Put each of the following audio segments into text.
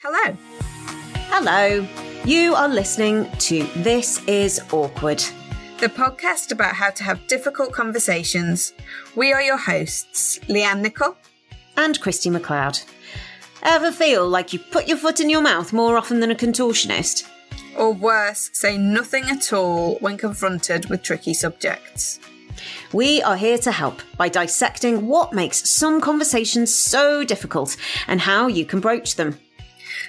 Hello. Hello. You are listening to This Is Awkward, the podcast about how to have difficult conversations. We are your hosts, Lyanne Nicol and Kristy McLeod. Ever feel like you put your foot in your mouth more often than a contortionist? Or worse, say nothing at all when confronted with tricky subjects. We are here to help by dissecting what makes some conversations so difficult and how you can broach them.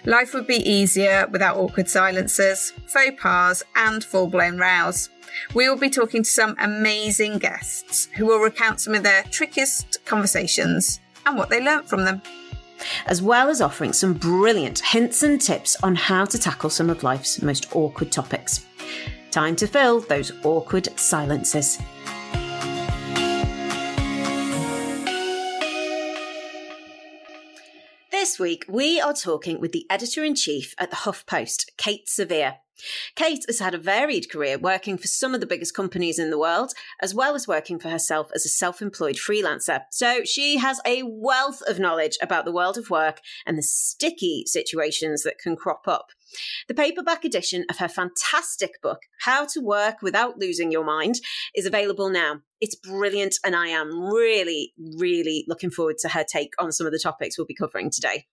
Life would be easier without awkward silences, faux pas, and full blown rows. We will be talking to some amazing guests who will recount some of their trickiest conversations and what they learnt from them. As well as offering some brilliant hints and tips on how to tackle some of life's most awkward topics. Time to fill those awkward silences. Week, we are talking with the editor in chief at the HuffPost, Cate Sevilla. Cate has had a varied career working for some of the biggest companies in the world, as well as working for herself as a self employed freelancer. So she has a wealth of knowledge about the world of work and the sticky situations that can crop up. The paperback edition of her fantastic book, How to Work Without Losing Your Mind, is available now. It's brilliant, and I am really, really looking forward to her take on some of the topics we'll be covering today.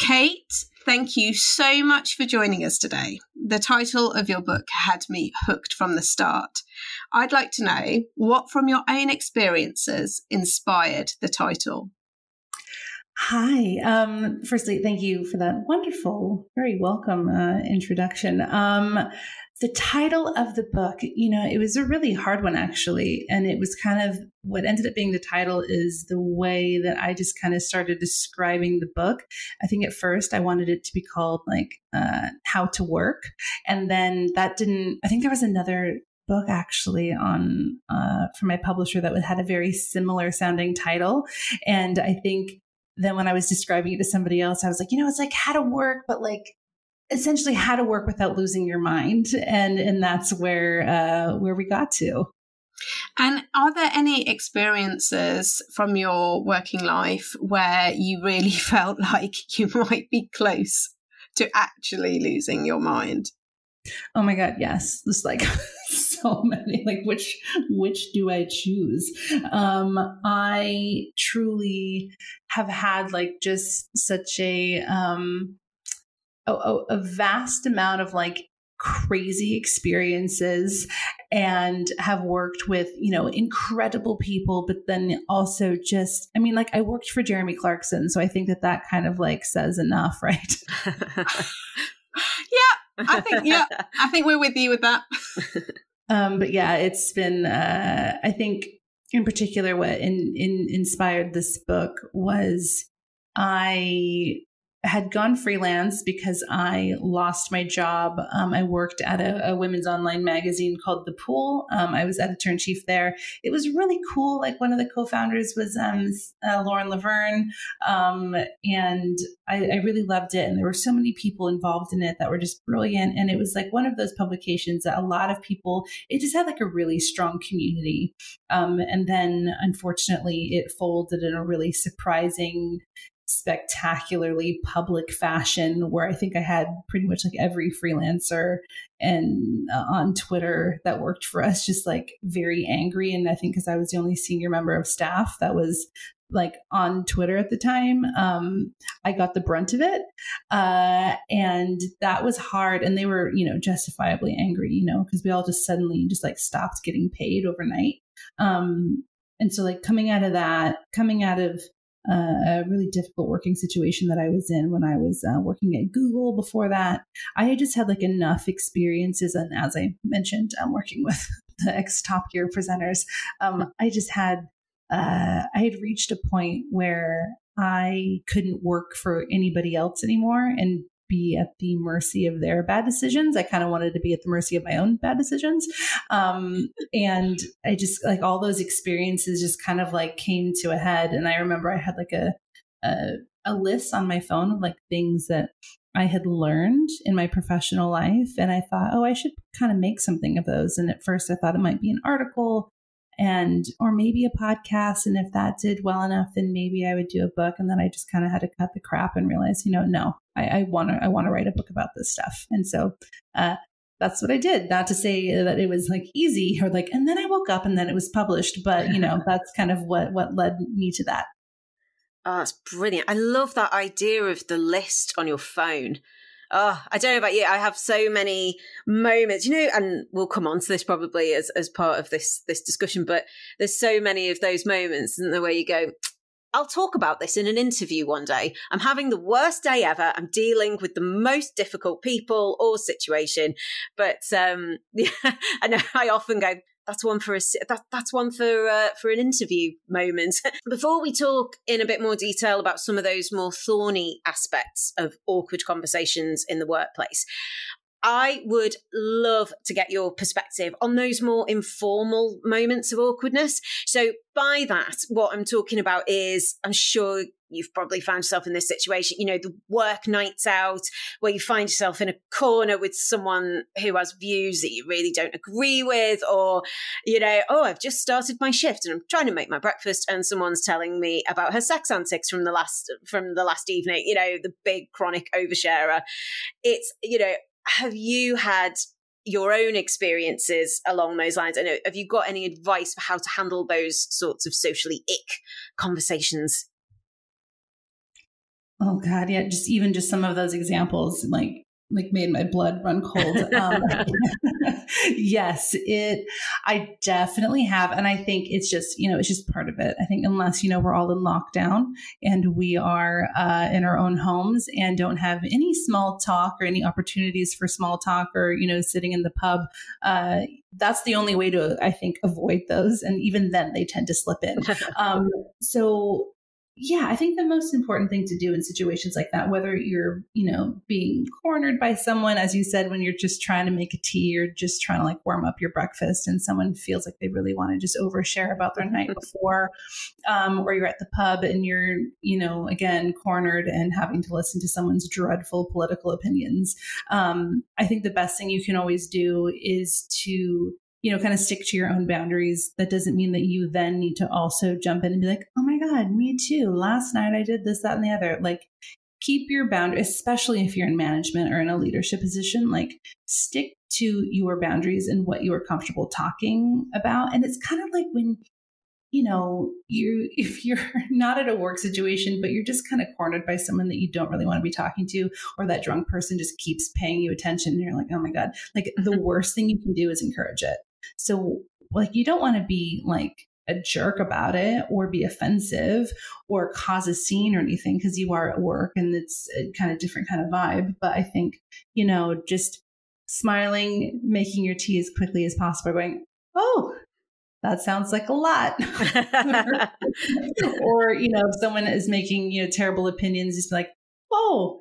Cate, thank you so much for joining us today. The title of your book had me hooked from the start. I'd like to know what from your own experiences inspired the title. Hi. Um, firstly, thank you for that wonderful, very welcome uh, introduction. Um, the title of the book, you know, it was a really hard one actually. And it was kind of what ended up being the title is the way that I just kind of started describing the book. I think at first I wanted it to be called like uh, How to Work. And then that didn't, I think there was another book actually on uh, from my publisher that had a very similar sounding title and i think then when I was describing it to somebody else, I was like, you know, it's like how to work, but like essentially how to work without losing your mind. And and that's where uh where we got to. And are there any experiences from your working life where you really felt like you might be close to actually losing your mind? Oh my god, yes. Just like so many. Like which which do I choose? Um I truly have had like just such a um a, a vast amount of like crazy experiences and have worked with you know incredible people but then also just i mean like i worked for jeremy clarkson so i think that that kind of like says enough right yeah I think, yeah, I think we're with you with that. um, but yeah, it's been, uh, I think in particular, what in, in inspired this book was I had gone freelance because I lost my job. Um, I worked at a, a, women's online magazine called The Pool. Um, I was editor in chief there. It was really cool. Like one of the co-founders was um, uh, Lauren Laverne, um, and I, I, really loved it. And there were so many people involved in it that were just brilliant. And it was like one of those publications that a lot of people. It just had like a really strong community. Um, and then, unfortunately, it folded in a really surprising spectacularly public fashion where I think I had pretty much like every freelancer and uh, on Twitter that worked for us just like very angry. And I think cuz I was the only senior member of staff that was like on Twitter at the time um I got the brunt of it. Uh and that was hard. And they were you know justifiably angry you know because we all just suddenly just like stopped getting paid overnight. Um and so like coming out of that coming out of uh, a really difficult working situation that I was in when I was uh, working at Google. Before that, I just had like enough experiences, and as I mentioned, I'm working with the ex Top Gear presenters. Um, I just had uh, I had reached a point where I couldn't work for anybody else anymore, and be at the mercy of their bad decisions. I kind of wanted to be at the mercy of my own bad decisions. Um, and I just like all those experiences just kind of like came to a head. And I remember I had like a, a, a list on my phone of like things that I had learned in my professional life. And I thought, oh, I should kind of make something of those. And at first I thought it might be an article. And or maybe a podcast and if that did well enough then maybe i would do a book and then i just kind of had to cut the crap and realize you know no i want to i want to write a book about this stuff. And so uh, that's what i did. Not to say that it was like easy or like and then i woke up and then it was published but you know that's kind of what what led me to that. Oh, that's brilliant. I love that idea of the list on your phone oh, I don't know about you. I have so many moments, you know, and we'll come on to this probably as, as part of this this discussion, but there's so many of those moments and the way you go, I'll talk about this in an interview one day. I'm having the worst day ever. I'm dealing with the most difficult people or situation. But um, yeah, I know I often go, that's one for a that, that's one for uh, for an interview moment. Before we talk in a bit more detail about some of those more thorny aspects of awkward conversations in the workplace, I would love to get your perspective on those more informal moments of awkwardness. So, by that, what I'm talking about is I'm sure you've probably found yourself in this situation, you know, the work nights out where you find yourself in a corner with someone who has views that you really don't agree with, or, you know, oh, I've just started my shift and I'm trying to make my breakfast and someone's telling me about her sex antics from the last from the last evening, you know, the big chronic oversharer. It's, you know, have you had your own experiences along those lines? Know, have you got any advice for how to handle those sorts of socially ick conversations? Oh God, yeah, just even just some of those examples, like like made my blood run cold. Um, yes, it. I definitely have, and I think it's just you know it's just part of it. I think unless you know we're all in lockdown and we are uh, in our own homes and don't have any small talk or any opportunities for small talk or you know sitting in the pub, uh, that's the only way to I think avoid those. And even then, they tend to slip in. Um, so yeah, I think the most important thing to do in situations like that, whether you're, you know, being cornered by someone, as you said, when you're just trying to make a tea or just trying to like warm up your breakfast and someone feels like they really want to just overshare about their night before, um, or you're at the pub and you're, you know, again, cornered and having to listen to someone's dreadful political opinions. Um, I think the best thing you can always do is to you know, kind of stick to your own boundaries. That doesn't mean that you then need to also jump in and be like, oh my God, me too. Last night I did this, that, and the other. Like, keep your boundaries, especially if you're in management or in a leadership position, like, stick to your boundaries and what you are comfortable talking about. And it's kind of like when, you know, you if you're not at a work situation, but you're just kind of cornered by someone that you don't really want to be talking to, or that drunk person just keeps paying you attention, and you're like, oh my God. Like the mm-hmm. worst thing you can do is encourage it. So, like, you don't want to be like a jerk about it or be offensive or cause a scene or anything because you are at work and it's a kind of different kind of vibe. But I think, you know, just smiling, making your tea as quickly as possible, going, oh, that sounds like a lot. or, you know, if someone is making, you know, terrible opinions, just like, oh,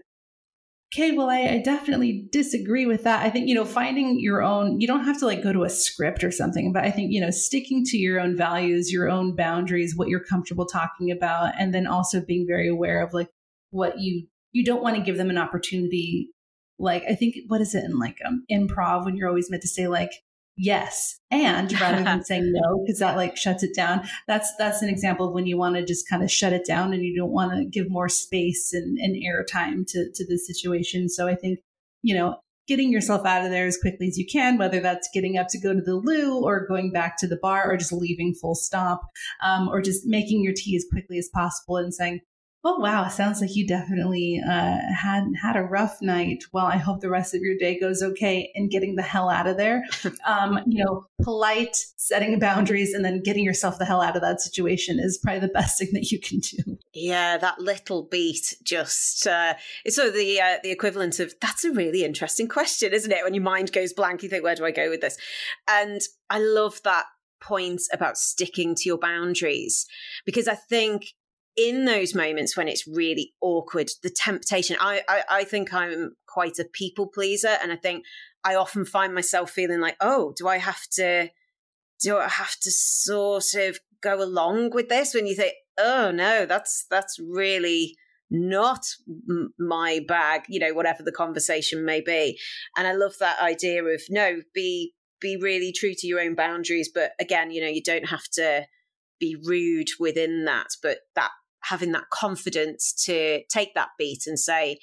okay, well, I, I, definitely disagree with that. I think, you know, finding your own, you don't have to like go to a script or something, but I think, you know, sticking to your own values, your own boundaries, what you're comfortable talking about, and then also being very aware of like what you, you don't want to give them an opportunity. Like, I think, what is it in like um, improv when you're always meant to say, like, yes and rather than saying no because that like shuts it down that's that's an example of when you want to just kind of shut it down and you don't want to give more space and, and airtime to to the situation. So i think you know getting yourself out of there as quickly as you can whether that's getting up to go to the loo or going back to the bar or just leaving full stop um, or just making your tea as quickly as possible and saying Oh wow! Sounds like you definitely uh, had had a rough night. Well, I hope the rest of your day goes okay. And getting the hell out of there, um, you know, polite, setting boundaries, and then getting yourself the hell out of that situation is probably the best thing that you can do. Yeah, that little beat just uh, it's sort of the uh, the equivalent of that's a really interesting question, isn't it? When your mind goes blank, you think, where do I go with this? And I love that point about sticking to your boundaries because I think in those moments when it's really awkward, the temptation, I, I, I think I'm quite a people pleaser. And I think I often find myself feeling like, oh, do I have to, do I have to sort of go along with this when you think, oh no, that's, that's really not my bag, you know, whatever the conversation may be. And I love that idea of no, be, be really true to your own boundaries. But again, you know, you don't have to be rude within that, but that having that confidence to take that beat and say,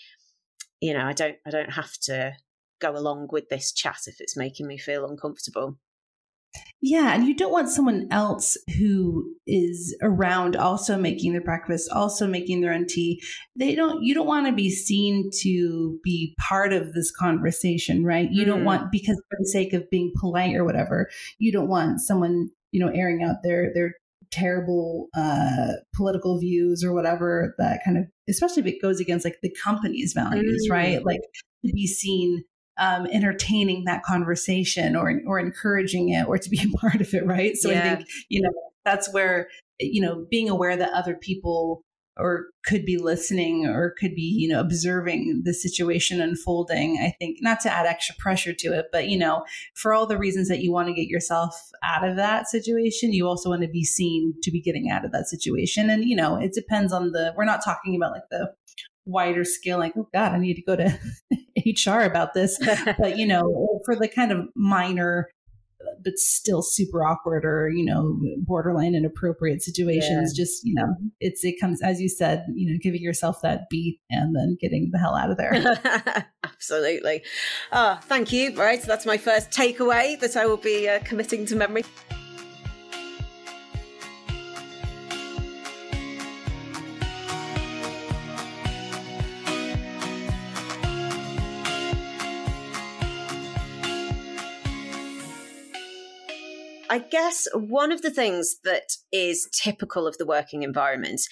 you know, I don't, I don't have to go along with this chat if it's making me feel uncomfortable. Yeah, and you don't want someone else who is around also making their breakfast, also making their own tea. They don't you don't want to be seen to be part of this conversation, right? You mm. don't want because for the sake of being polite or whatever, you don't want someone, you know, airing out their their terrible uh political views or whatever that kind of especially if it goes against like the company's values, mm. right? Like to be seen um, entertaining that conversation or or encouraging it or to be a part of it, right? So yeah. I think you know that's where you know being aware that other people or could be listening or could be you know observing the situation unfolding i think not to add extra pressure to it but you know for all the reasons that you want to get yourself out of that situation you also want to be seen to be getting out of that situation. And you know it depends on the we're not talking about like the wider scale like oh god i need to go to hr about this. But you know for the kind of minor but still super awkward or you know borderline inappropriate situations yeah. just you know it's it comes as you said you know giving yourself that beat and then getting the hell out of there. Absolutely. Oh thank you right? So that's my first takeaway that i will be uh, committing to memory I guess one of the things that is typical of the working environment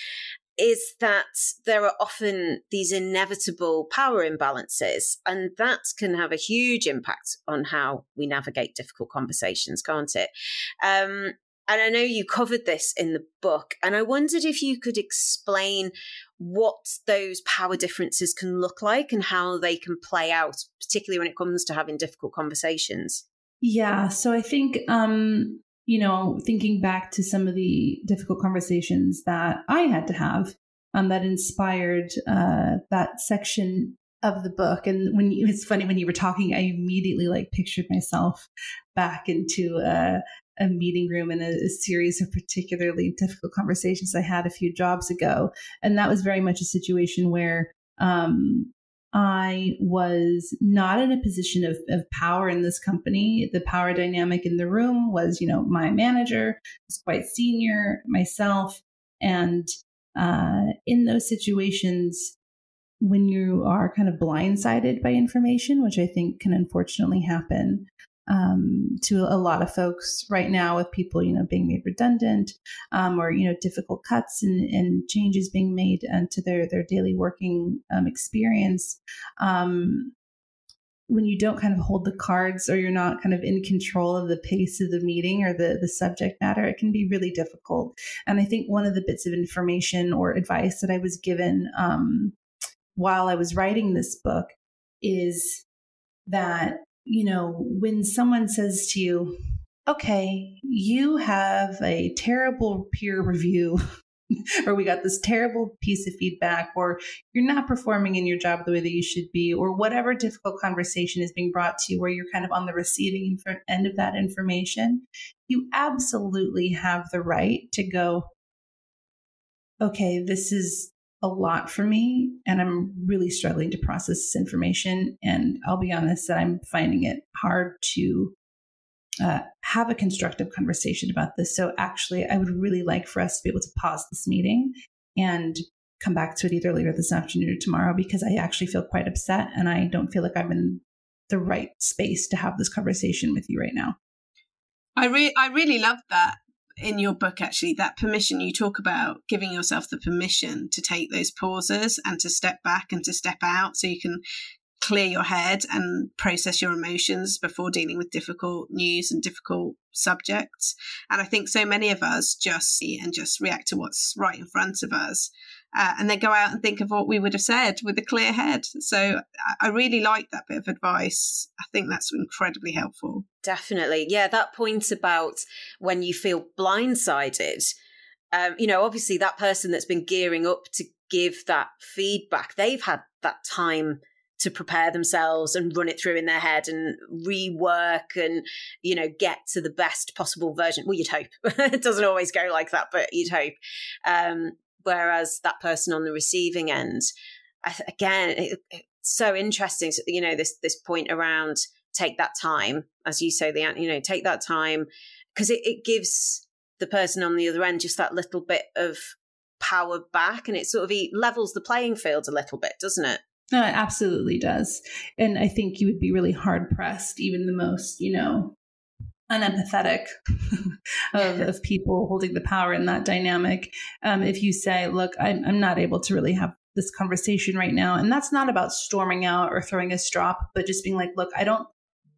is that there are often these inevitable power imbalances, and that can have a huge impact on how we navigate difficult conversations, can't it? Um, and I know you covered this in the book, and I wondered if you could explain what those power differences can look like and how they can play out, particularly when it comes to having difficult conversations. Yeah. So I think, um, you know, thinking back to some of the difficult conversations that I had to have um, that inspired uh, that section of the book. And when you, it's funny when you were talking, I immediately like pictured myself back into a, a meeting room in a, a, series of particularly difficult conversations I had a few jobs ago. And that was very much a situation where um, I was not in a position of, of power in this company. The power dynamic in the room was, you know, my manager was quite senior, myself. And uh, in those situations, when you are kind of blindsided by information, which I think can unfortunately happen, um, to a lot of folks right now with people, you know, being made redundant um, or, you know, difficult cuts and, and changes being made to their, their daily working um, experience. Um, when you don't kind of hold the cards or you're not kind of in control of the pace of the meeting or the, the subject matter, it can be really difficult. And I think one of the bits of information or advice that I was given um, while I was writing this book is that you know, when someone says to you, okay, you have a terrible peer review, or we got this terrible piece of feedback, or you're not performing in your job the way that you should be, or whatever difficult conversation is being brought to you where you're kind of on the receiving end of that information, you absolutely have the right to go, okay, this is a lot for me and I'm really struggling to process this information. And I'll be honest that I'm finding it hard to uh, have a constructive conversation about this. So actually, I would really like for us to be able to pause this meeting and come back to it either later this afternoon or tomorrow because I actually feel quite upset and I don't feel like I'm in the right space to have this conversation with you right now. I re- I really love that in your book actually that permission you talk about giving yourself the permission to take those pauses and to step back and to step out so you can clear your head and process your emotions before dealing with difficult news and difficult subjects. And i think so many of us just see and just react to what's right in front of us uh, and then go out and think of what we would have said with a clear head. So I really like that bit of advice. I think that's incredibly helpful. Definitely. Yeah, that point about when you feel blindsided. Um, you know, obviously, that person that's been gearing up to give that feedback, they've had that time to prepare themselves and run it through in their head and rework and you know get to the best possible version well you'd hope it doesn't always go like that but you'd hope um, whereas that person on the receiving end again it, it's so interesting So, you know this this point around take that time as you say the you know take that time because it, it gives the person on the other end just that little bit of power back and it sort of levels the playing field a little bit doesn't it no, it absolutely does. And I think you would be really hard pressed, even the most, you know, unempathetic of, of, people holding the power in that dynamic. Um, if you say, look, I'm, I'm not able to really have this conversation right now. And that's not about storming out or throwing a strop, but just being like, look, I don't,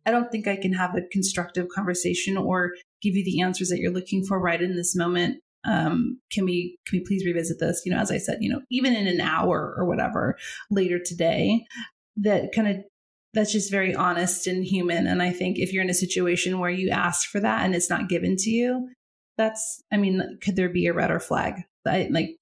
I don't think I can have a constructive conversation or give you the answers that you're looking for right in this moment um, can we can we please revisit this you know as i said you know even in an hour or whatever later today that kind of that's just very honest and human. And i think if you're in a situation where you ask for that and it's not given to you that's i mean could there be a red or flag? I, like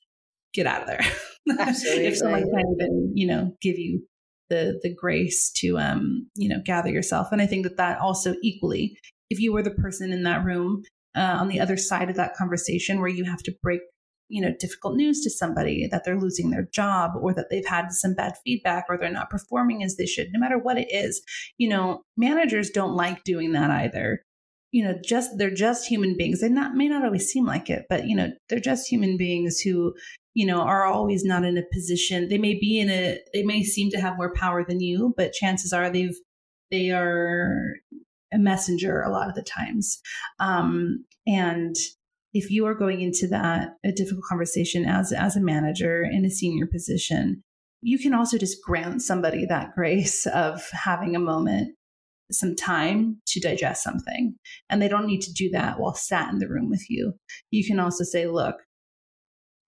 get out of there. If someone can't even you know give you the the grace to um you know gather yourself. And i think that that also equally if you were the person in that room uh, on the other side of that conversation where you have to break you know difficult news to somebody that they're losing their job or that they've had some bad feedback or they're not performing as they should no matter what it is you know managers don't like doing that either you know just they're just human beings they not may not always seem like it but you know they're just human beings who you know are always not in a position they may be in a they may seem to have more power than you but chances are they've they are a messenger a lot of the times. Um, and if you are going into that a difficult conversation as as a manager in a senior position, you can also just grant somebody that grace of having a moment, some time to digest something. And they don't need to do that while sat in the room with you. You can also say, look,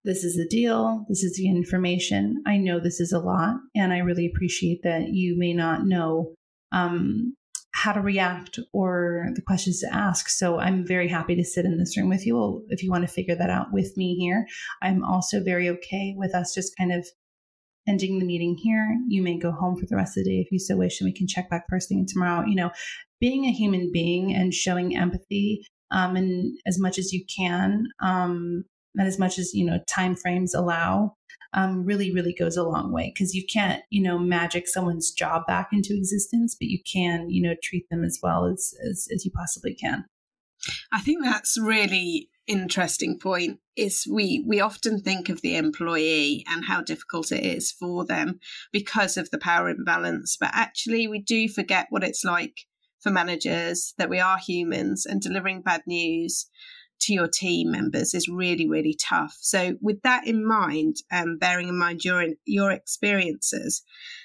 this is the deal. This is the information. I know this is a lot, and I really appreciate that you may not know um, how to react or the questions to ask. So I'm very happy to sit in this room with you if you want to figure that out with me here. I'm also very okay with us just kind of ending the meeting here. You may go home for the rest of the day if you so wish, and we can check back first thing tomorrow. You know, being a human being and showing empathy um, and as much as you can, um, and as much as you know time frames allow um, really, really goes a long way because you can't, you know, magic someone's job back into existence, but you can, you know, treat them as well as, as, as you possibly can. I think that's really interesting point is we we often think of the employee and how difficult it is for them because of the power imbalance but actually we do forget what it's like for managers that we are humans and delivering bad news to your team members is really, really tough. So, with that in mind, um, bearing in mind your your experiences,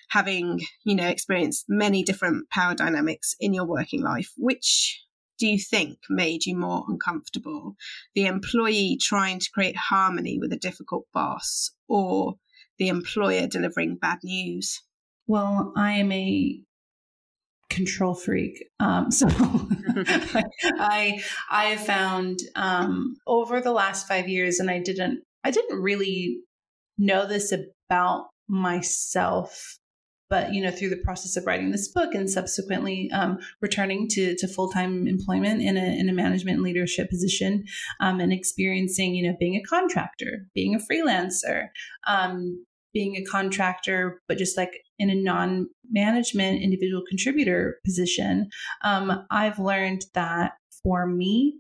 having you know experienced many different power dynamics in your working life, which do you think made you more uncomfortable? The employee trying to create harmony with a difficult boss, or the employer delivering bad news? Well, I am a control freak. Um, so I I have found um, over the last five years, and I didn't I didn't really know this about myself but you know through the process of writing this book and subsequently um, returning to, to full-time employment in a, in a management leadership position um, and experiencing you know being a contractor being a freelancer um, being a contractor but just like in a non management individual contributor position, um, I've learned that for me,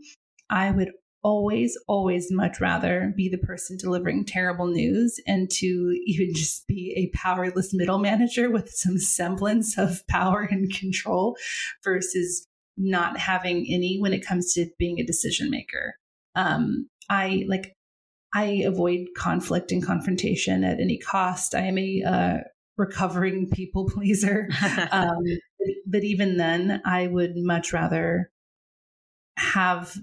I would always, always much rather be the person delivering terrible news and to even just be a powerless middle manager with some semblance of power and control versus not having any when it comes to being a decision maker. Um, I like I avoid conflict and confrontation at any cost. I am a uh, recovering people pleaser. um, but even then, I would much rather have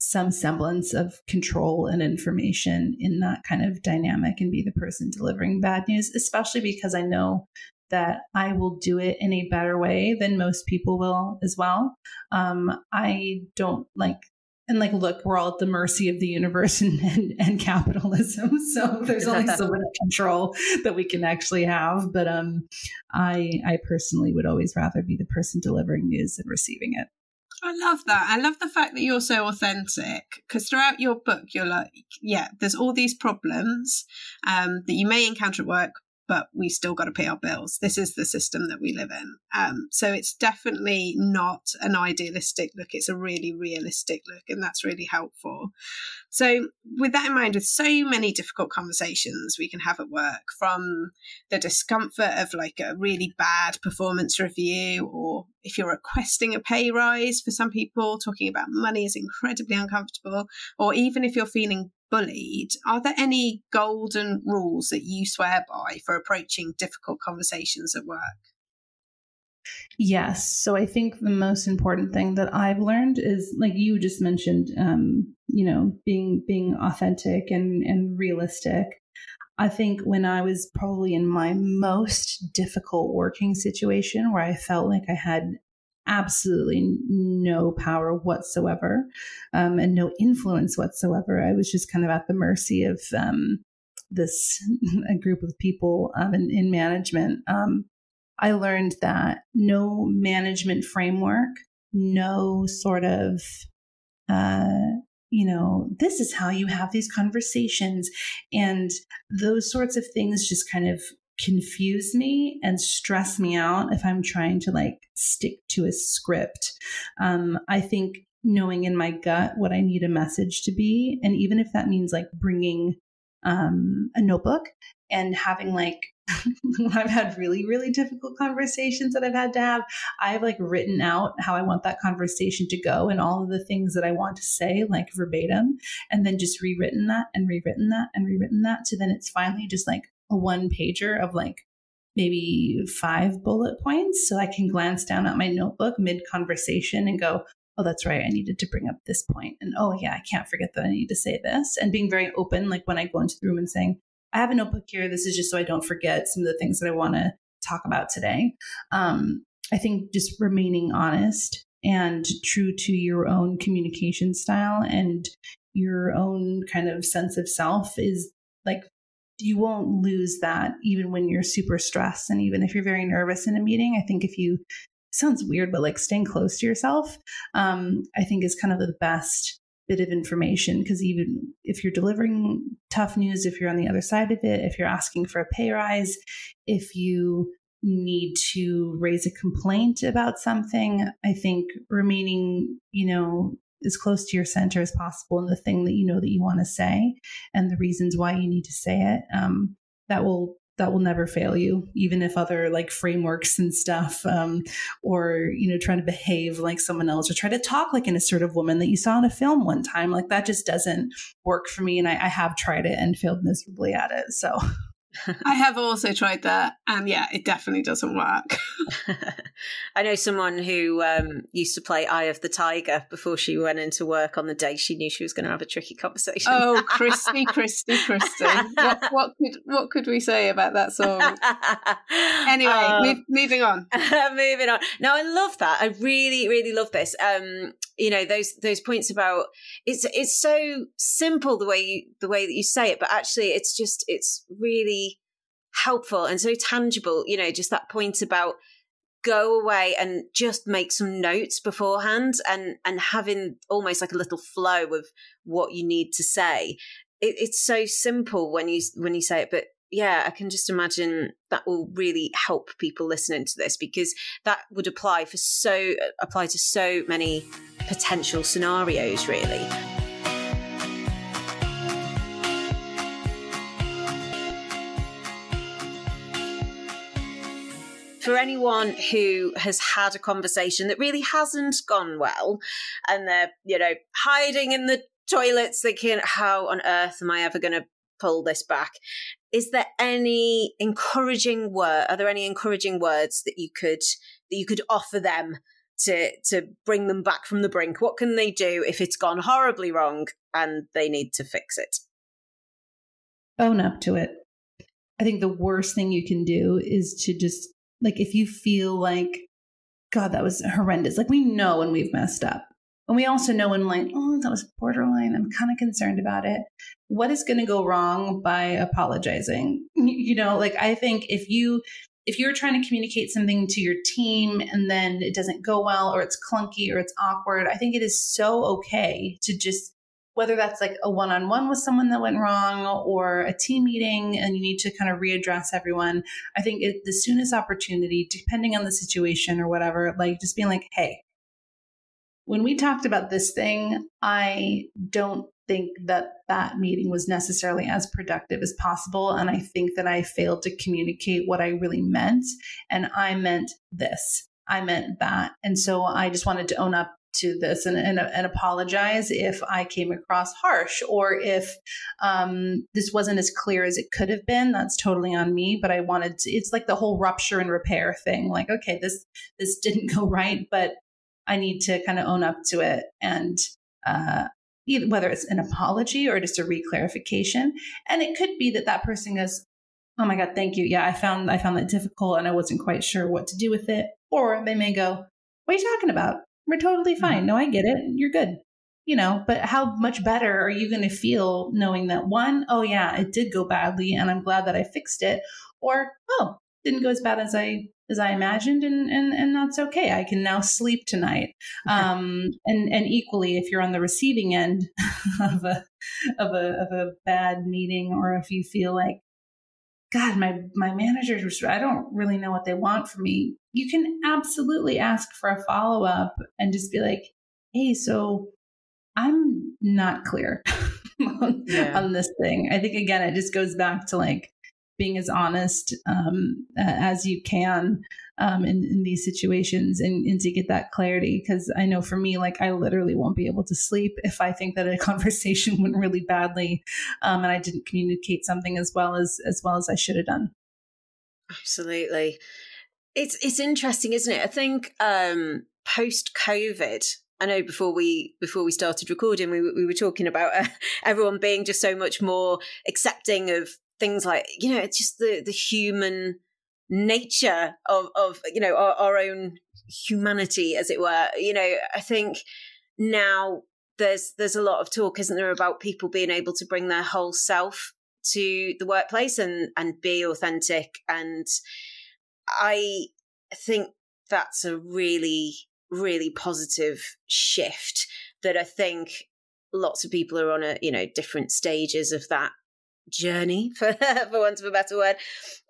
some semblance of control and information in that kind of dynamic and be the person delivering bad news, especially because I know that I will do it in a better way than most people will as well. Um, I don't like and like look we're all at the mercy of the universe and, and, and capitalism. So there's only so much control that we can actually have. But um i i personally would always rather be the person delivering news than receiving it. I love that. I love the fact that you're so authentic because throughout your book, you're like, yeah, there's all these problems um, that you may encounter at work, but we still got to pay our bills. This is the system that we live in. Um, so it's definitely not an idealistic look. It's a really realistic look, and that's really helpful. So, with that in mind, with so many difficult conversations we can have at work, from the discomfort of like a really bad performance review, or if you're requesting a pay rise for some people, talking about money is incredibly uncomfortable, or even if you're feeling bullied, are there any golden rules that you swear by for approaching difficult conversations at work? Yes. So I think the most important thing that I've learned is like you just mentioned, um, you know, being being authentic and and realistic. I think when I was probably in my most difficult working situation where I felt like I had absolutely no power whatsoever um, and no influence whatsoever. I was just kind of at the mercy of um, this group of people um, in, in, management. Um, I learned that no management framework, no sort of uh, you know, this is how you have these conversations. And those sorts of things just kind of confuse me and stress me out if I'm trying to like stick to a script. Um, I think knowing in my gut what I need a message to be, and even if that means like bringing um, a notebook and having like I've had really, really difficult conversations that I've had to have, I've like written out how I want that conversation to go and all of the things that I want to say, like verbatim, and then just rewritten that and rewritten that and rewritten that. So then it's finally just like a one pager of like maybe five bullet points so I can glance down at my notebook mid conversation and go, oh, that's right. I needed to bring up this point. And oh, yeah, I can't forget that I need to say this. And being very open, like when I go into the room and saying, I have a notebook here. This is just so I don't forget some of the things that I want to talk about today. Um, I think just remaining honest and true to your own communication style and your own kind of sense of self is like you won't lose that even when you're super stressed. And even if you're very nervous in a meeting i think if you sounds weird but like staying close to yourself um, i think is kind of the best bit of information. Because even if you're delivering tough news if you're on the other side of it if you're asking for a pay rise if you need to raise a complaint about something i think remaining you know as close to your center as possible and the thing that you know that you want to say and the reasons why you need to say it um, that will that will never fail you even if other like frameworks and stuff um, or you know trying to behave like someone else or try to talk like an assertive woman that you saw in a film one time like that just doesn't work for me and I, I have tried it and failed miserably at it so I have also tried that, and yeah, it definitely doesn't work. I know someone who um, used to play Eye of the Tiger before she went into work on the day she knew she was going to have a tricky conversation. Oh, Kristy, Kristy, Kristy! What, what, could what could we say about that song? Anyway, um, move, moving on. moving on. Now, I love that. I really, really love this. Um, you know those those points about it's it's so simple the way you the way that you say it, but actually it's just it's really helpful and so tangible. You know, just that point about go away and just make some notes beforehand and and having almost like a little flow of what you need to say it, it's so simple when you when you say it but yeah i can just imagine that will really help people listening to this because that would apply for so apply to so many potential scenarios really for anyone who has had a conversation that really hasn't gone well and they're, you know, hiding in the toilets thinking, how on earth am I ever going to pull this back? Is there any encouraging word? Are there any encouraging words that you could that you could offer them to to bring them back from the brink? What can they do if it's gone horribly wrong and they need to fix it? Own up to it. I think the worst thing you can do is to just like if you feel like god that was horrendous like we know when we've messed up and we also know when like, oh, that was borderline. I'm kind of concerned about it. What is going to go wrong by apologizing? You know, like I think if you if you're trying to communicate something to your team and then it doesn't go well or it's clunky or it's awkward, I think it is so okay to just whether that's like a one-on-one with someone that went wrong or a team meeting and you need to kind of readdress everyone i think it, the soonest opportunity depending on the situation or whatever like just being like hey when we talked about this thing, I don't think that that meeting was necessarily as productive as possible. And I think that I failed to communicate what I really meant. And I meant this, I meant that. And so I just wanted to own up to this and, and, and apologize if I came across harsh or if um, this wasn't as clear as it could have been. That's totally on me. But I wanted to, it's like the whole rupture and repair thing. Like, okay, this this didn't go right, but I need to kind of own up to it and uh, whether it's an apology or just a reclarification. And it could be that that person goes, "Oh my god, thank you. Yeah, I found I found that difficult and I wasn't quite sure what to do with it." Or they may go, "What are you talking about? We're totally fine. Mm-hmm. No, I get it. You're good." You know, but how much better are you going to feel knowing that one, oh yeah, it did go badly and I'm glad that I fixed it, or oh, didn't go as bad as I as I imagined, and and and that's okay. I can now sleep tonight. Um, and and equally, if you're on the receiving end of a of a of a bad meeting, or if you feel like, God, my my managers, I don't really know what they want from me. You can absolutely ask for a follow up and just be like, Hey, so I'm not clear on, yeah. on this thing. I think again, it just goes back to like being as honest um, as you can um, in, in, these situations and, and, to get that clarity. Because I know for me, like I literally won't be able to sleep if I think that a conversation went really badly um, and I didn't communicate something as well as as well as I should have done. Absolutely, it's it's interesting, isn't it? I think um, post COVID, I know before we before we started recording, we we were talking about uh, everyone being just so much more accepting of things like you know it's just the the human nature of of you know our, our own humanity as it were you know i think now there's there's a lot of talk isn't there about people being able to bring their whole self to the workplace and and be authentic and i think that's a really really positive shift that i think lots of people are on a you know different stages of that journey for for want of a better word.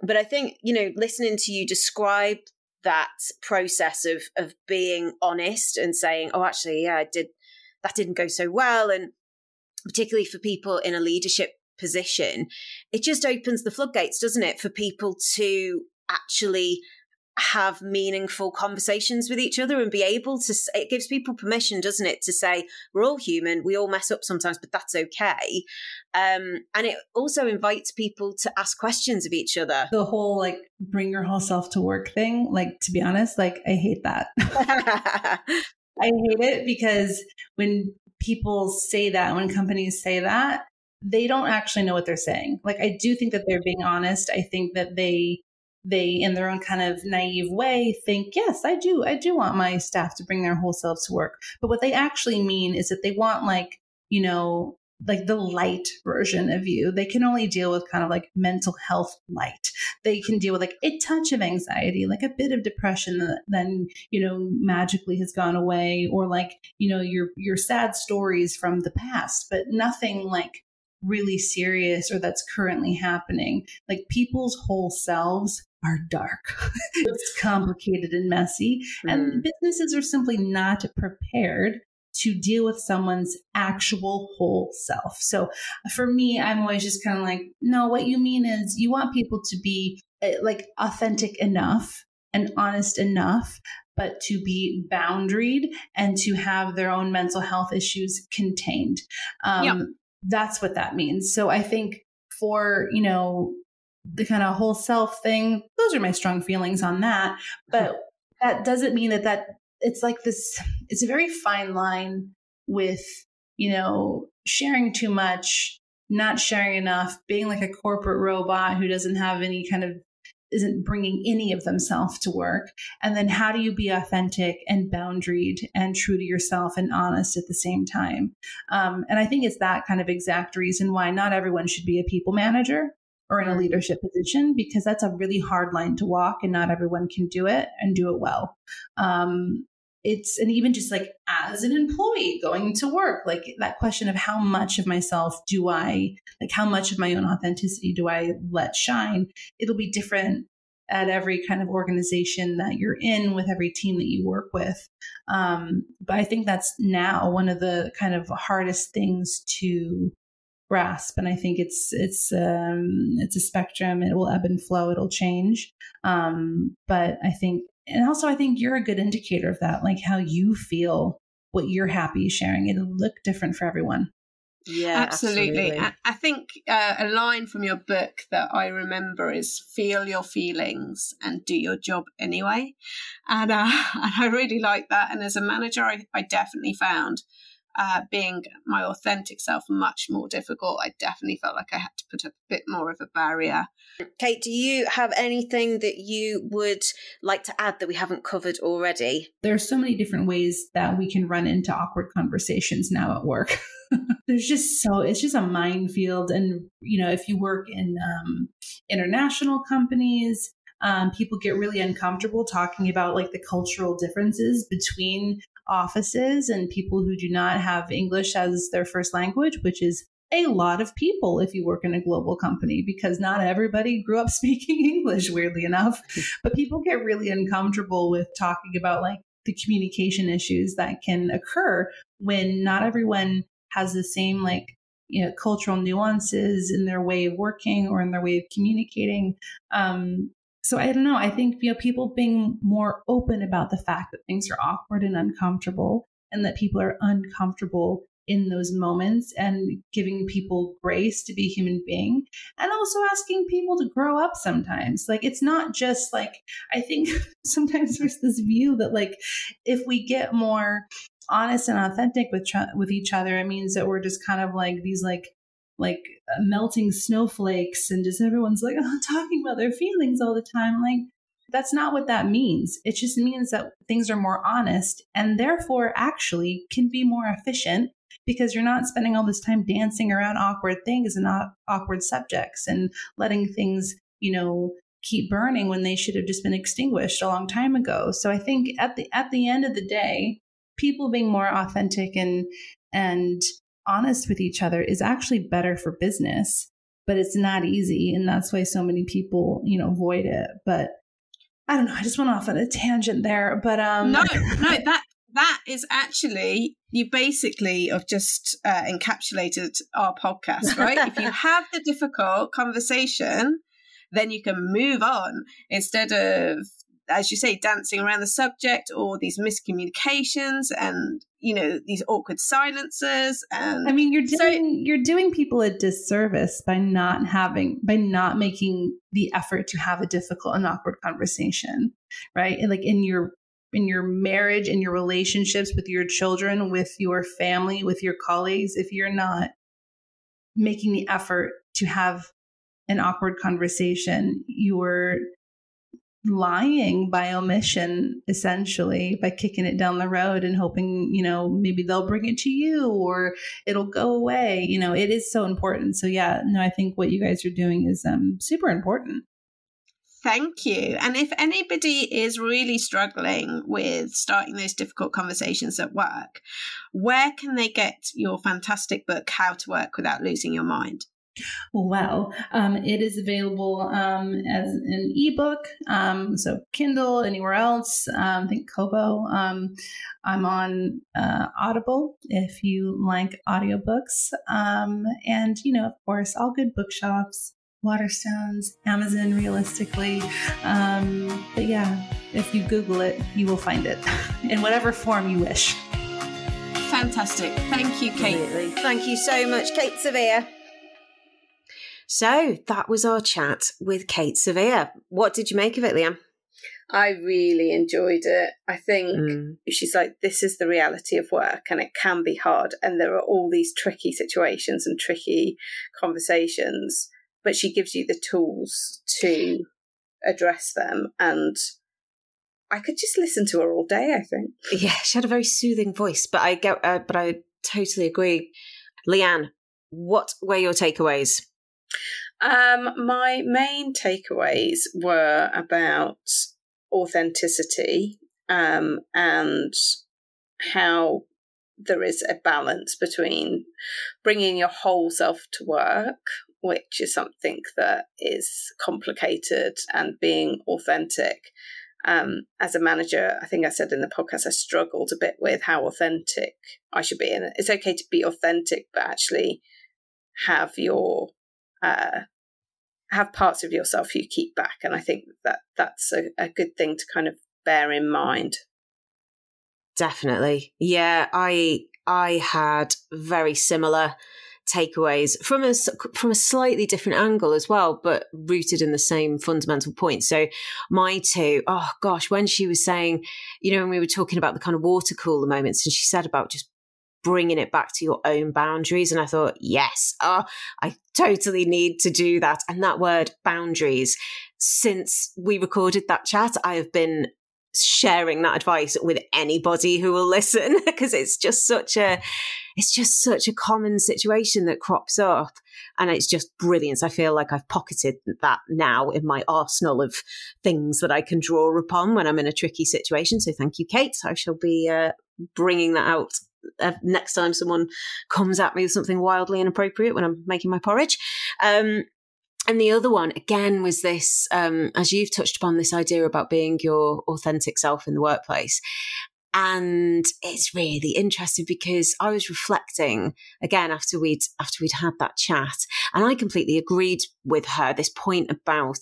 But i think you know listening to you describe that process of of being honest and saying oh actually yeah i did that didn't go so well and particularly for people in a leadership position it just opens the floodgates doesn't it for people to actually have meaningful conversations with each other and be able to it gives people permission doesn't it to say we're all human we all mess up sometimes but that's okay. Um, and it also invites people to ask questions of each other. The whole like bring your whole self to work thing like to be honest like i hate that. I hate it because when people say that when companies say that they don't actually know what they're saying. Like i do think that they're being honest. I think that they they in their own kind of naive way think yes i do i do want my staff to bring their whole selves to work. But what they actually mean is that they want like you know like the light version of you. They can only deal with kind of like mental health light. They can deal with like a touch of anxiety like a bit of depression that then you know magically has gone away or like you know your your sad stories from the past. But nothing like really serious or that's currently happening. Like people's whole selves are dark. it's complicated and messy. Mm. And hmm. businesses are simply not prepared to deal with someone's actual whole self. So for me, I'm always just kind of like, no, what you mean is you want people to be uh, like authentic enough and honest enough, but to be boundaried and to have their own mental health issues contained. Um. That's what that means. So I think for, you know, the kind of whole self thing, those are my strong feelings on that. But that doesn't mean that that it's like this, it's a very fine line with, you know, sharing too much, not sharing enough, being like a corporate robot who doesn't have any kind of isn't bringing any of themselves to work. And then how do you be authentic and boundaried and true to yourself and honest at the same time? Um, and i think it's that kind of exact reason why not everyone should be a people manager or in a leadership position because that's a really hard line to walk and not everyone can do it and do it well. Um, it's and even just like as an employee going to work like that question of how much of myself do i like how much of my own authenticity do i let shine it'll be different at every kind of organization that you're in with every team that you work with. Um, but i think that's now one of the kind of hardest things to grasp. And i think it's it's um it's a spectrum. It will ebb and flow. It'll change. Um but i think and also i think you're a good indicator of that like how you feel what you're happy sharing. It'll look different for everyone. Yeah absolutely, absolutely. I, think uh, a line from your book that i remember is feel your feelings and do your job anyway. And, uh, and i really like that. And as a manager i, I definitely found uh, being my authentic self much more difficult. I definitely felt like I had to put a bit more of a barrier. Cate, do you have anything that you would like to add that we haven't covered already? There are so many different ways that we can run into awkward conversations now at work. There's just so it's just a minefield, and you know if you work in um, international companies, um, people get really uncomfortable talking about like the cultural differences between offices and people who do not have English as their first language, which is a lot of people if you work in a global company because not everybody grew up speaking English, weirdly enough. But people get really uncomfortable with talking about like the communication issues that can occur when not everyone has the same like you know cultural nuances in their way of working or in their way of communicating um, so I don't know. I think you know people being more open about the fact that things are awkward and uncomfortable, and that people are uncomfortable in those moments, and giving people grace to be human being, and also asking people to grow up. Sometimes, like it's not just like I think sometimes there's this view that like if we get more honest and authentic with with each other, it means that we're just kind of like these like like uh, melting snowflakes and just everyone's like oh, talking about their feelings all the time. Like that's not what that means. It just means that things are more honest and therefore actually can be more efficient because you're not spending all this time dancing around awkward things and awkward subjects and letting things you know keep burning when they should have just been extinguished a long time ago. So i think at the at the end of the day people being more authentic and and honest with each other is actually better for business, but it's not easy. And that's why so many people, you know, avoid it. But I don't know. I just went off on a tangent there. But um No, no, that that is actually you basically have just uh, encapsulated our podcast, right? if you have the difficult conversation, then you can move on instead of as you say, dancing around the subject or these miscommunications and you know these awkward silences and i mean you're doing so, you're doing people a disservice by not having by not making the effort to have a difficult and awkward conversation right? And like in your in your marriage in your relationships with your children with your family with your colleagues if you're not making the effort to have an awkward conversation you're lying by omission essentially by kicking it down the road and hoping you know maybe they'll bring it to you or it'll go away you know it is so important so yeah no i think what you guys are doing is um super important Thank you. And if anybody is really struggling with starting those difficult conversations at work, where can they get your fantastic book, How to Work Without Losing Your Mind? Well, um, it is available um, as an ebook, um, so Kindle, anywhere else. Um, I think Kobo. Um, I'm on uh, Audible if you like audiobooks. Um, and, you know, of course, all good bookshops, Waterstones, Amazon, realistically. but yeah, if you Google it, you will find it in whatever form you wish. Fantastic. Thank you, Cate. Absolutely. Thank you so much, Cate Sevilla. So that was our chat with Cate Sevilla. What did you make of it, Liam? I really enjoyed it. I think mm. she's like, this is the reality of work and it can be hard. And there are all these tricky situations and tricky conversations, but she gives you the tools to address them and I could just listen to her all day. I think. Yeah, she had a very soothing voice, but I get, uh, but I totally agree. Lyanne, what were your takeaways? Um, my main takeaways were about authenticity um, and how there is a balance between bringing your whole self to work, which is something that is complicated, and being authentic. Um, as a manager, I think I said in the podcast, I struggled a bit with how authentic I should be. And it's okay to be authentic, but actually have your uh, have parts of yourself you keep back. And I think that that's a, a good thing to kind of bear in mind. Definitely. Yeah, I I had very similar takeaways from a from a slightly different angle as well, but rooted in the same fundamental point. So my two, oh gosh, when she was saying, you know, when we were talking about the kind of water cooler moments, and she said about just bringing it back to your own boundaries, and I thought, yes, oh, I totally need to do that. And that word boundaries, since we recorded that chat, I have been sharing that advice with anybody who will listen because it's just such a it's just such a common situation that crops up. And it's just brilliant. I feel like i've pocketed that now in my arsenal of things that i can draw upon when i'm in a tricky situation. So thank you Cate. I shall be uh, bringing that out next time someone comes at me with something wildly inappropriate when i'm making my porridge. Um, and the other one again was this um, as you've touched upon this idea about being your authentic self in the workplace. And it's really interesting because I was reflecting again after we'd after we'd had that chat and I completely agreed with her this point about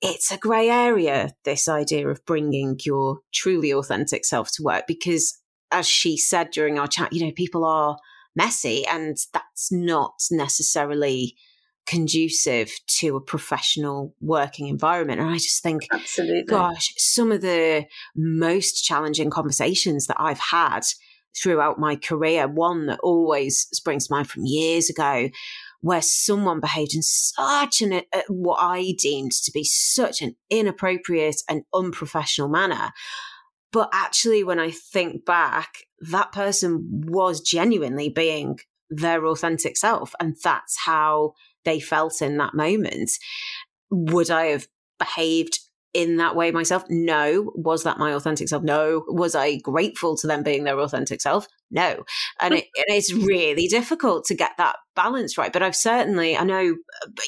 it's a grey area this idea of bringing your truly authentic self to work because as she said during our chat you know people are messy and that's not necessarily conducive to a professional working environment. And I just think, absolutely, gosh, some of the most challenging conversations that I've had throughout my career, one that always springs to mind from years ago, where someone behaved in such an uh, what I deemed to be such an inappropriate and unprofessional manner. But actually, when I think back, that person was genuinely being their authentic self. And that's how they felt in that moment. Would I have behaved in that way myself? No. Was that my authentic self? No. Was I grateful to them being their authentic self? No. And, it, it's really difficult to get that balance right. But I've certainly, I know,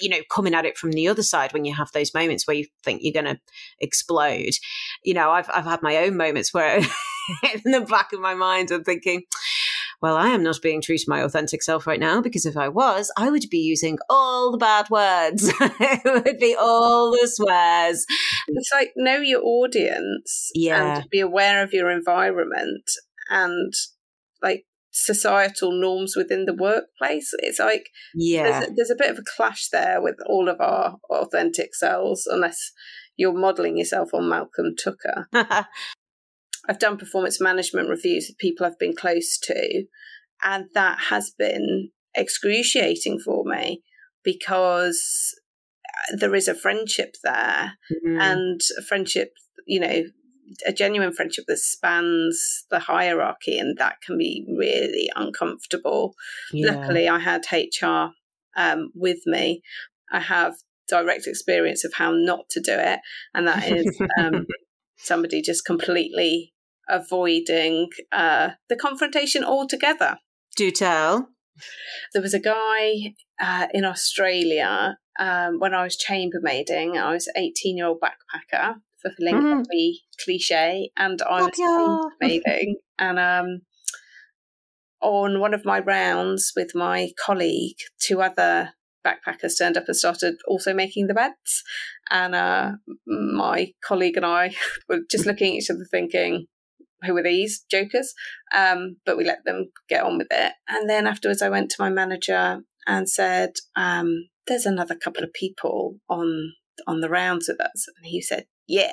you know, coming at it from the other side when you have those moments where you think you're going to explode, you know, I've, I've had my own moments where in the back of my mind, I'm thinking, well, I am not being true to my authentic self right now because if I was, I would be using all the bad words. it would be all the swears. It's like know your audience yeah. and be aware of your environment and like societal norms within the workplace. It's like yeah, there's a, there's a bit of a clash there with all of our authentic selves, unless you're modeling yourself on Malcolm Tucker. I've done performance management reviews with people I've been close to, and that has been excruciating for me because uh, there is a friendship there mm-hmm. and a friendship, you know, a genuine friendship that spans the hierarchy, and that can be really uncomfortable. Yeah. Luckily, I had HR um, with me. I have direct experience of how not to do it, and that is um, somebody just completely avoiding uh, the confrontation altogether. Do tell. There was a guy uh, in Australia um, when I was chambermaiding. I was 18 year old backpacker, fulfilling mm. every cliche, and I was chambermaiding. and um, on one of my rounds with my colleague, two other backpackers turned up and started also making the beds. And uh, my colleague and I were just looking at each other thinking, who are these jokers? Um, but we let them get on with it. And then afterwards, I went to my manager and said, um, "There's another couple of people on on the rounds with us," and he said, "Yeah,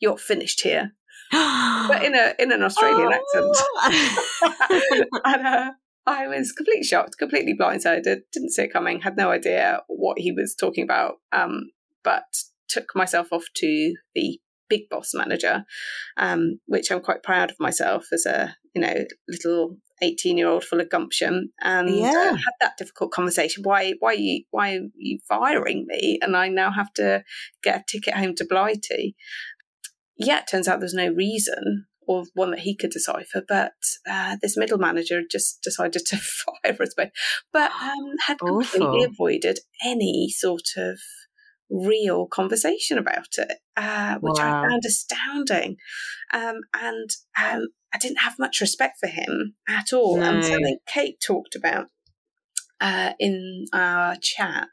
you're finished here." but in a in an Australian oh. accent. and uh, I was completely shocked, completely blindsided, didn't see it coming, had no idea what he was talking about. Um, but took myself off to the big boss manager, um, which I'm quite proud of myself as a you know little 18 year old full of gumption. And uh, yeah. uh, had that difficult conversation. Why why are you why are you firing me? And i now have to get a ticket home to blighty. Yeah it turns out there's no reason or one that he could decipher but uh, this middle manager just decided to fire us both. But um, had completely avoided any sort of real conversation about it, uh, which wow. I found astounding. Um, and um, I didn't have much respect for him at all. No. And something Cate talked about uh, in our chat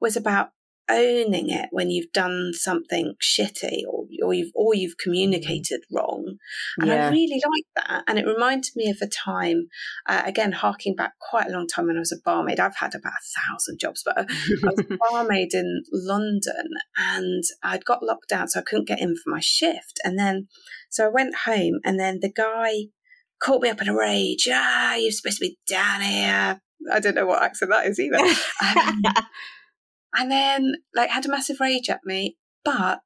was about owning it when you've done something shitty or, or you've or you've mm. communicated wrong and yeah. i really like that and it reminded me of a time uh, again harking back quite a long time when i was a barmaid i've had about a thousand jobs but i was a barmaid in london and i'd got locked out so i couldn't get in for my shift and then so i went home and then the guy caught me up in a rage ah you're supposed to be down here I don't know what accent that is either. Um, and then like had a massive rage at me. But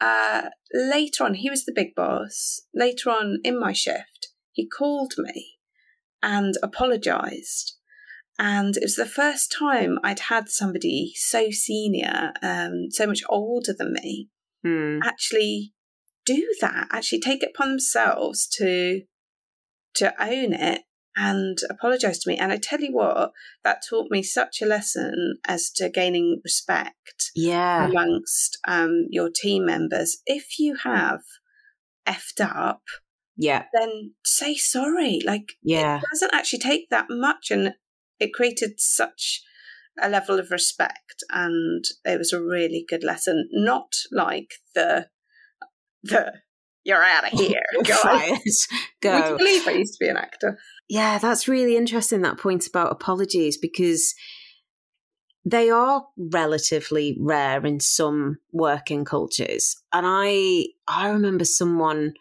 uh, later on, he was the big boss. Later on in my shift, he called me and apologized. And it was the first time I'd had somebody so senior, um, so much older than me, hmm. actually do that, actually take it upon themselves to to own it and apologized to me. And I tell you what, that taught me such a lesson as to gaining respect yeah. amongst um, your team members. If you have effed up, yeah, then say sorry. Like, yeah, it doesn't actually take that much, and it created such a level of respect, and it was a really good lesson. Not like the the you're out of here. Go. Go. Would you believe I used to be an actor? Yeah, that's really interesting, that point about apologies, because they are relatively rare in some working cultures. And I I remember someone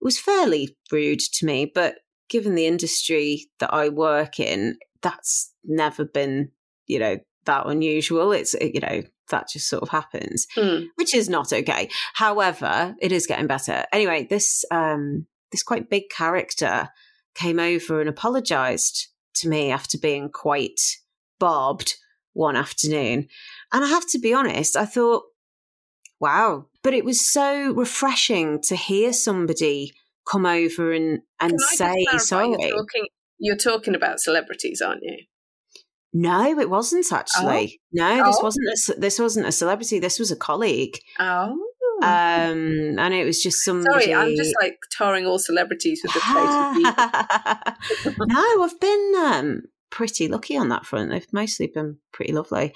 was fairly rude to me, but given the industry that I work in, that's never been, you know, that unusual. It's you know, that just sort of happens, mm. which is not okay. However, it is getting better. Anyway, this um, this quite big character came over and apologized to me after being quite barbed one afternoon, and I have to be honest, I thought, wow, but it was so refreshing to hear somebody come over and and say sorry. You're talking, you're talking about celebrities, aren't you? No, it wasn't actually. Oh. No, this oh. wasn't a, this wasn't a celebrity. This was a colleague. Oh. Um, and it was just somebody. Sorry, I'm just like tarring all celebrities with the face. no, I've been um, pretty lucky on that front. They've mostly been pretty lovely.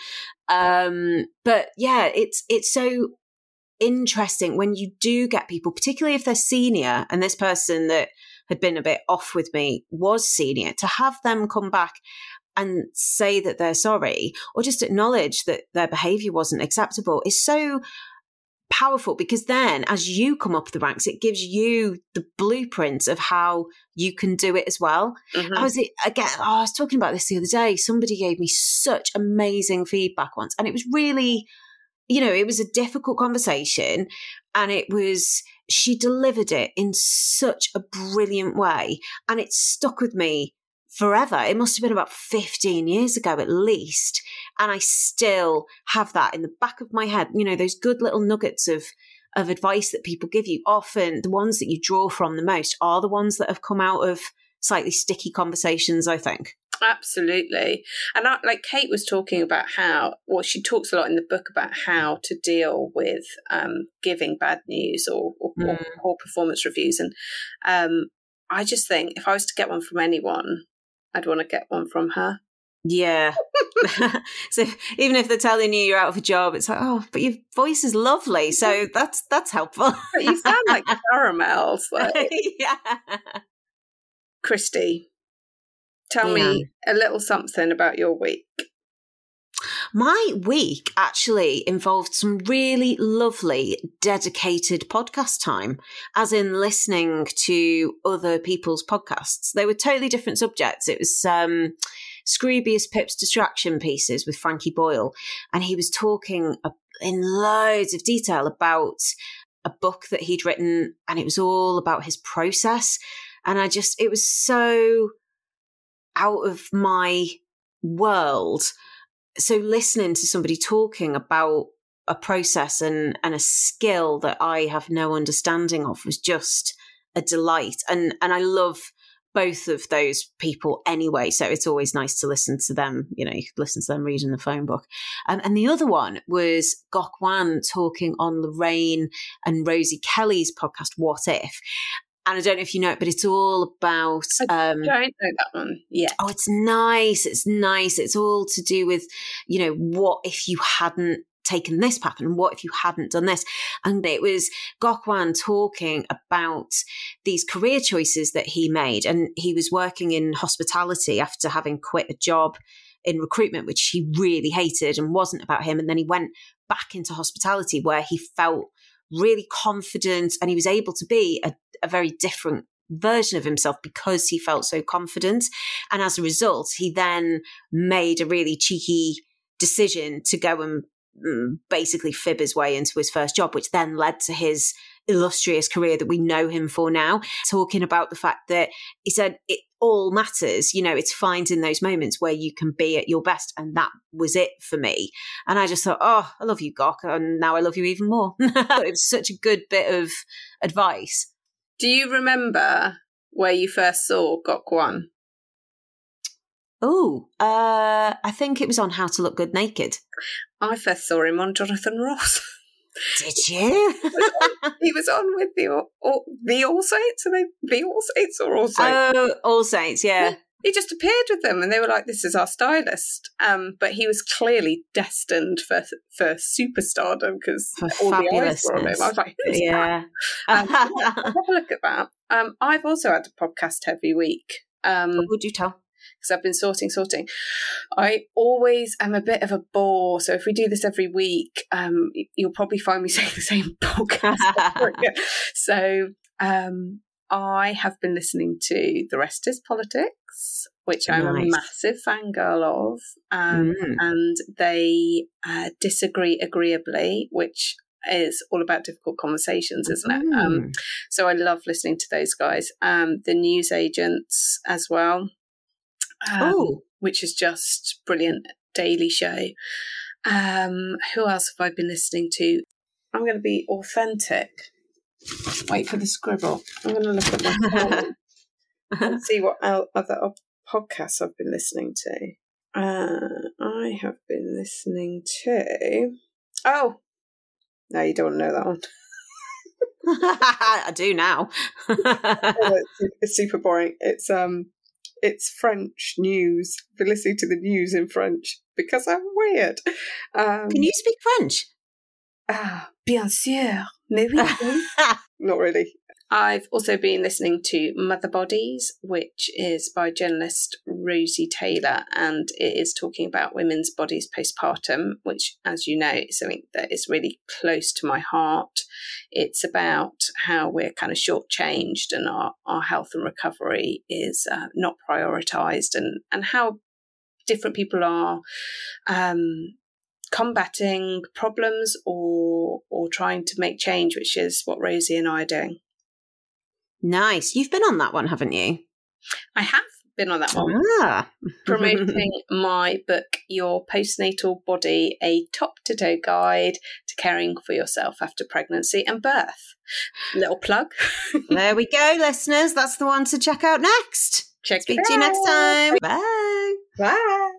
Um, but yeah, it's it's so interesting when you do get people, particularly if they're senior, and this person that had been a bit off with me was senior, to have them come back and say that they're sorry or just acknowledge that their behavior wasn't acceptable is so powerful because then as you come up the ranks it gives you the blueprint of how you can do it as well mm-hmm. i was again oh, i was talking about this the other day somebody gave me such amazing feedback once and it was really you know it was a difficult conversation and it was she delivered it in such a brilliant way and it stuck with me forever. It must have been about 15 years ago at least. And I still have that in the back of my head. You know, those good little nuggets of, of advice that people give you. Often the ones that you draw from the most are the ones that have come out of slightly sticky conversations, I think. Absolutely. And I, like Cate was talking about how, well, she talks a lot in the book about how to deal with um, giving bad news or, or, mm. or, poor performance reviews. And um, I just think if I was to get one from anyone, I'd want to get one from her. Yeah. so even if they're telling you you're out of a job, it's like, oh, but your voice is lovely, so that's that's helpful. but you sound like caramels. Like. yeah. Kristy, tell yeah. me a little something about your week. My week actually involved some really lovely dedicated podcast time, as in listening to other people's podcasts. They were totally different subjects. It was um, Scroobius Pip's distraction pieces with Frankie Boyle, and he was talking in loads of detail about a book that he'd written, and it was all about his process. And I just, it was so out of my world. So listening to somebody talking about a process and, and a skill that I have no understanding of was just a delight. And, and I love both of those people anyway. So it's always nice to listen to them. You know, you could listen to them reading the phone book. Um, and the other one was Gok Wan talking on Lorraine and Rosie Kelly's podcast, What If? And I don't know if you know it, but it's all about. Um, I don't know that one. Yeah. Oh, it's nice. It's nice. It's all to do with, you know, what if you hadn't taken this path and what if you hadn't done this and it was Gok Wan talking about these career choices that he made and he was working in hospitality after having quit a job in recruitment which he really hated and wasn't about him and then he went back into hospitality where he felt really confident and he was able to be a, a very different version of himself because he felt so confident. And as a result he then made a really cheeky decision to go and basically fib his way into his first job, which then led to his illustrious career that we know him for now. Talking about the fact that he said it all matters, you know, it's finding those moments where you can be at your best. And that was it for me. And I just thought, oh, I love you, Gok. And now I love you even more. it was such a good bit of advice. Do you remember where you first saw Gok Wan? Oh, uh, I think it was on How to Look Good Naked. I first saw him on Jonathan Ross. Did you? he was on with the all, the All Saints, are they the All Saints or All Saints? Oh, All Saints, yeah. He just appeared with them, and they were like, "This is our stylist." Um, but he was clearly destined for for superstardom because all the eyes were on him. I was like, "Yeah." Um, have a look at that. Um, I've also had a podcast heavy week. Um, what would you tell? Because I've been sorting, sorting. I always am a bit of a bore. So if we do this every week, um, you'll probably find me saying the same podcast. so um, I have been listening to The Rest is Politics, which I'm a massive fangirl of. Um, mm. And they uh, disagree agreeably, which is all about difficult conversations, isn't it? Um, mm. Um, so I love listening to those guys. Um, the news agents as well um, oh. which is just brilliant daily show. Um, who else have I been listening to? I'm going to be authentic. Wait for the scribble. I'm going to look at my phone and see what other podcasts I've been listening to. Uh, I have been listening to. Oh, no, you don't know that one. I do now. oh, it's, it's super boring. It's um it's French news. For listening to the news in French because I'm weird. Um, Can you speak French? Ah, bien sûr. Mais oui. Not really. I've also been listening to Mother Bodies, which is by journalist Rosie Taylor, and it is talking about women's bodies postpartum, which, as you know, is something that is really close to my heart. It's about how we're kind of shortchanged and our, our health and recovery is uh, not prioritized, and, and how different people are um, combating problems or or trying to make change, which is what Rosie and I are doing. Nice. You've been on that one, haven't you? I have been on that one. Ah. Promoting my book, Your Postnatal Body, a top to toe guide to caring for yourself after pregnancy and birth. Little plug. there we go, listeners. That's the one to check out next. Check Speak to you next time. Bye. Bye.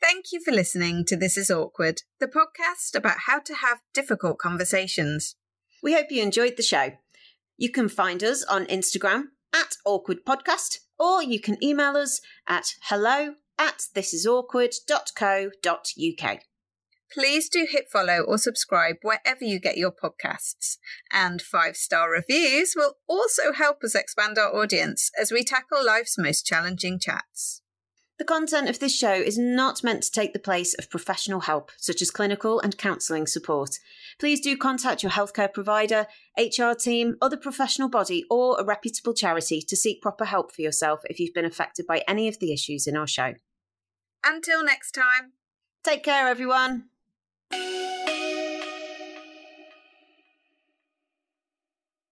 Thank you for listening to This Is Awkward, the podcast about how to have difficult conversations. We hope you enjoyed the show. You can find us on Instagram at Awkward Podcast, or you can email us at hello at thisisawkward.co.uk. Please do hit follow or subscribe wherever you get your podcasts. And five star reviews will also help us expand our audience as we tackle life's most challenging chats. The content of this show is not meant to take the place of professional help, such as clinical and counselling support. Please do contact your healthcare provider, HR team, other professional body, or a reputable charity to seek proper help for yourself if you've been affected by any of the issues in our show. Until next time, take care, everyone.